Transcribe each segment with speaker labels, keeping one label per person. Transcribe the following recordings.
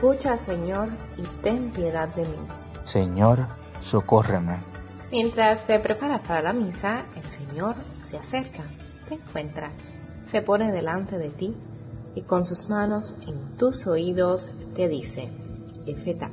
Speaker 1: Escucha, Señor, y ten piedad de mí.
Speaker 2: Señor, socórreme.
Speaker 1: Mientras te preparas para la misa, el Señor se acerca, te encuentra, se pone delante de ti y con sus manos en tus oídos te dice, Efeta.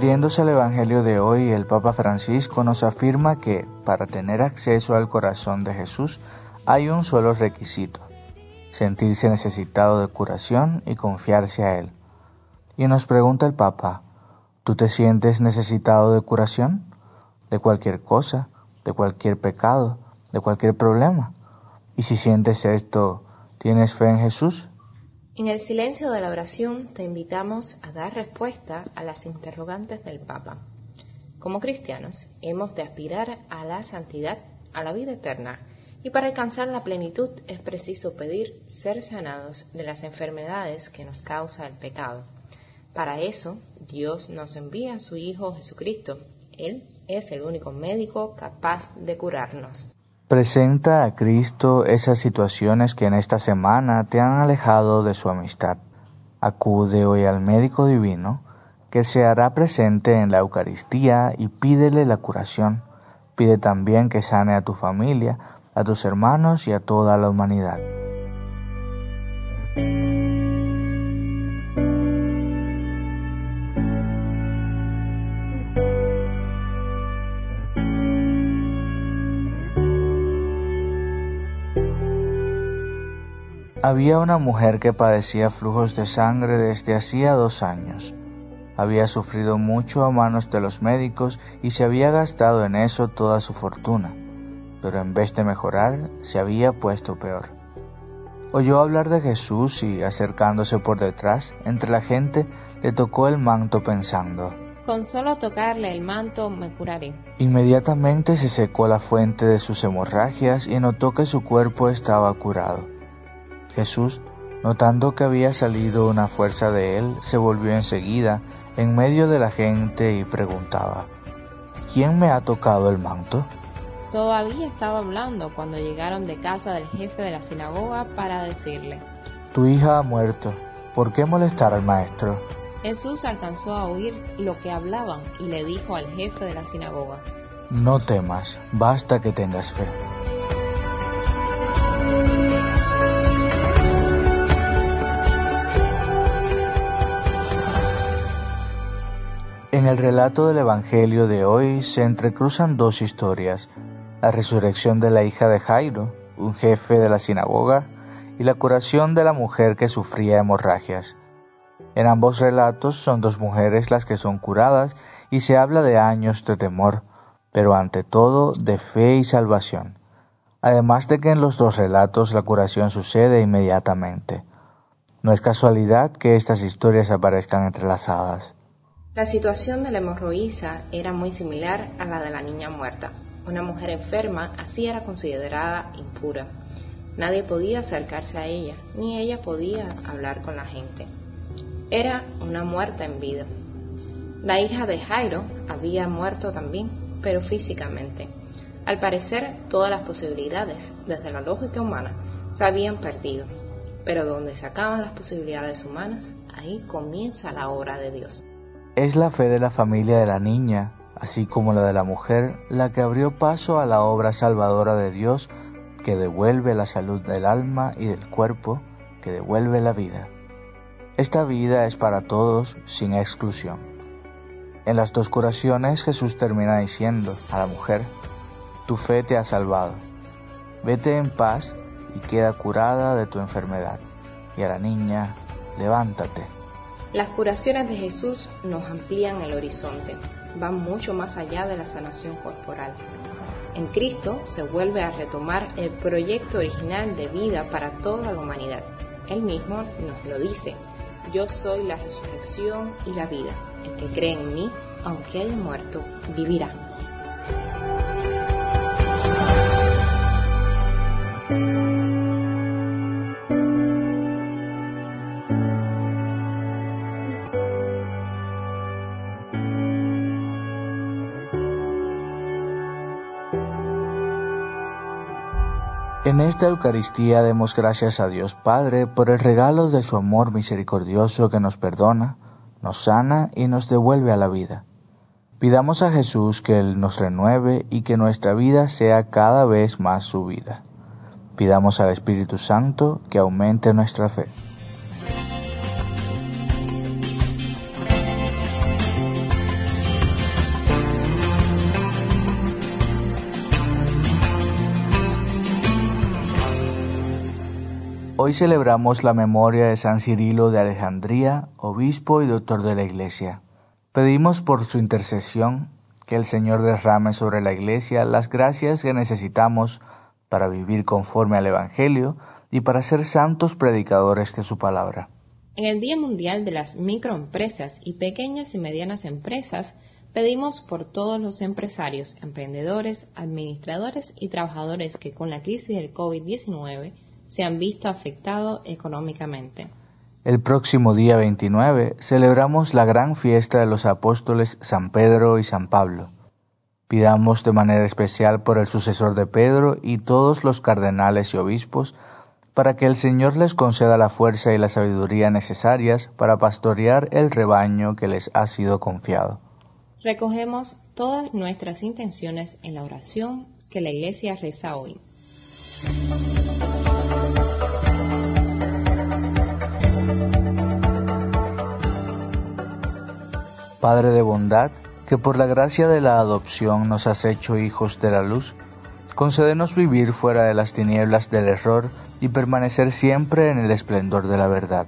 Speaker 2: Refiriéndose al Evangelio de hoy, el Papa Francisco nos afirma que para tener acceso al corazón de Jesús hay un solo requisito, sentirse necesitado de curación y confiarse a Él. Y nos pregunta el Papa, ¿tú te sientes necesitado de curación? ¿De cualquier cosa? ¿De cualquier pecado? ¿De cualquier problema? Y si sientes esto, ¿tienes fe en Jesús?
Speaker 1: En el silencio de la oración te invitamos a dar respuesta a las interrogantes del Papa. Como cristianos hemos de aspirar a la santidad, a la vida eterna, y para alcanzar la plenitud es preciso pedir ser sanados de las enfermedades que nos causa el pecado. Para eso, Dios nos envía a su Hijo Jesucristo. Él es el único médico capaz de curarnos.
Speaker 2: Presenta a Cristo esas situaciones que en esta semana te han alejado de su amistad. Acude hoy al médico divino que se hará presente en la Eucaristía y pídele la curación. Pide también que sane a tu familia, a tus hermanos y a toda la humanidad. Había una mujer que padecía flujos de sangre desde hacía dos años. Había sufrido mucho a manos de los médicos y se había gastado en eso toda su fortuna, pero en vez de mejorar se había puesto peor. Oyó hablar de Jesús y acercándose por detrás, entre la gente, le tocó el manto pensando,
Speaker 1: Con solo tocarle el manto me curaré.
Speaker 2: Inmediatamente se secó la fuente de sus hemorragias y notó que su cuerpo estaba curado. Jesús, notando que había salido una fuerza de él, se volvió enseguida en medio de la gente y preguntaba, ¿quién me ha tocado el manto?
Speaker 1: Todavía estaba hablando cuando llegaron de casa del jefe de la sinagoga para decirle,
Speaker 2: Tu hija ha muerto, ¿por qué molestar al maestro?
Speaker 1: Jesús alcanzó a oír lo que hablaban y le dijo al jefe de la sinagoga,
Speaker 2: No temas, basta que tengas fe. En el relato del Evangelio de hoy se entrecruzan dos historias, la resurrección de la hija de Jairo, un jefe de la sinagoga, y la curación de la mujer que sufría hemorragias. En ambos relatos son dos mujeres las que son curadas y se habla de años de temor, pero ante todo de fe y salvación. Además de que en los dos relatos la curación sucede inmediatamente. No es casualidad que estas historias aparezcan entrelazadas.
Speaker 1: La situación de la hemorroísa era muy similar a la de la niña muerta. Una mujer enferma así era considerada impura. Nadie podía acercarse a ella, ni ella podía hablar con la gente. Era una muerta en vida. La hija de Jairo había muerto también, pero físicamente. Al parecer, todas las posibilidades, desde la lógica humana, se habían perdido. Pero donde se acaban las posibilidades humanas, ahí comienza la obra de Dios.
Speaker 2: Es la fe de la familia de la niña, así como la de la mujer, la que abrió paso a la obra salvadora de Dios que devuelve la salud del alma y del cuerpo, que devuelve la vida. Esta vida es para todos sin exclusión. En las dos curaciones Jesús termina diciendo a la mujer, tu fe te ha salvado, vete en paz y queda curada de tu enfermedad. Y a la niña, levántate.
Speaker 1: Las curaciones de Jesús nos amplían el horizonte, van mucho más allá de la sanación corporal. En Cristo se vuelve a retomar el proyecto original de vida para toda la humanidad. Él mismo nos lo dice, yo soy la resurrección y la vida. El que cree en mí, aunque haya muerto, vivirá.
Speaker 2: En esta Eucaristía demos gracias a Dios Padre por el regalo de su amor misericordioso que nos perdona, nos sana y nos devuelve a la vida. Pidamos a Jesús que Él nos renueve y que nuestra vida sea cada vez más su vida. Pidamos al Espíritu Santo que aumente nuestra fe. Hoy celebramos la memoria de San Cirilo de Alejandría, obispo y doctor de la Iglesia. Pedimos por su intercesión que el Señor derrame sobre la Iglesia las gracias que necesitamos para vivir conforme al Evangelio y para ser santos predicadores de su palabra.
Speaker 1: En el Día Mundial de las Microempresas y Pequeñas y Medianas Empresas, pedimos por todos los empresarios, emprendedores, administradores y trabajadores que con la crisis del COVID-19 se han visto afectados económicamente.
Speaker 2: El próximo día 29 celebramos la gran fiesta de los apóstoles San Pedro y San Pablo. Pidamos de manera especial por el sucesor de Pedro y todos los cardenales y obispos, para que el Señor les conceda la fuerza y la sabiduría necesarias para pastorear el rebaño que les ha sido confiado.
Speaker 1: Recogemos todas nuestras intenciones en la oración que la Iglesia reza hoy.
Speaker 2: Padre de bondad, que por la gracia de la adopción nos has hecho hijos de la luz, concédenos vivir fuera de las tinieblas del error y permanecer siempre en el esplendor de la verdad.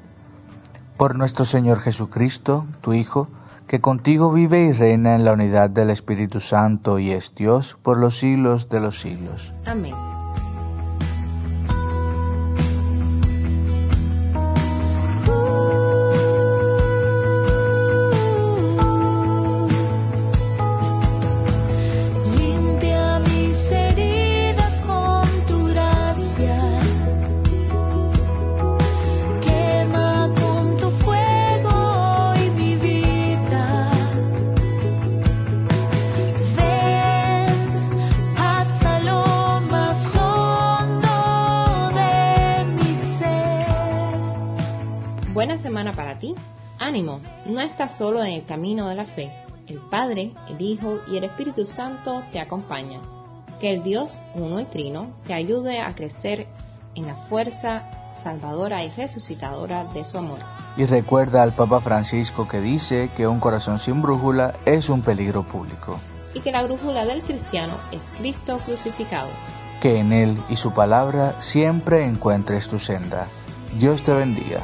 Speaker 2: Por nuestro Señor Jesucristo, tu Hijo, que contigo vive y reina en la unidad del Espíritu Santo y es Dios por los siglos de los siglos.
Speaker 1: Amén. Solo en el camino de la fe. El Padre, el Hijo y el Espíritu Santo te acompañan. Que el Dios uno y trino te ayude a crecer en la fuerza salvadora y resucitadora de su amor.
Speaker 2: Y recuerda al Papa Francisco que dice que un corazón sin brújula es un peligro público.
Speaker 1: Y que la brújula del cristiano es Cristo crucificado.
Speaker 2: Que en Él y su palabra siempre encuentres tu senda. Dios te bendiga.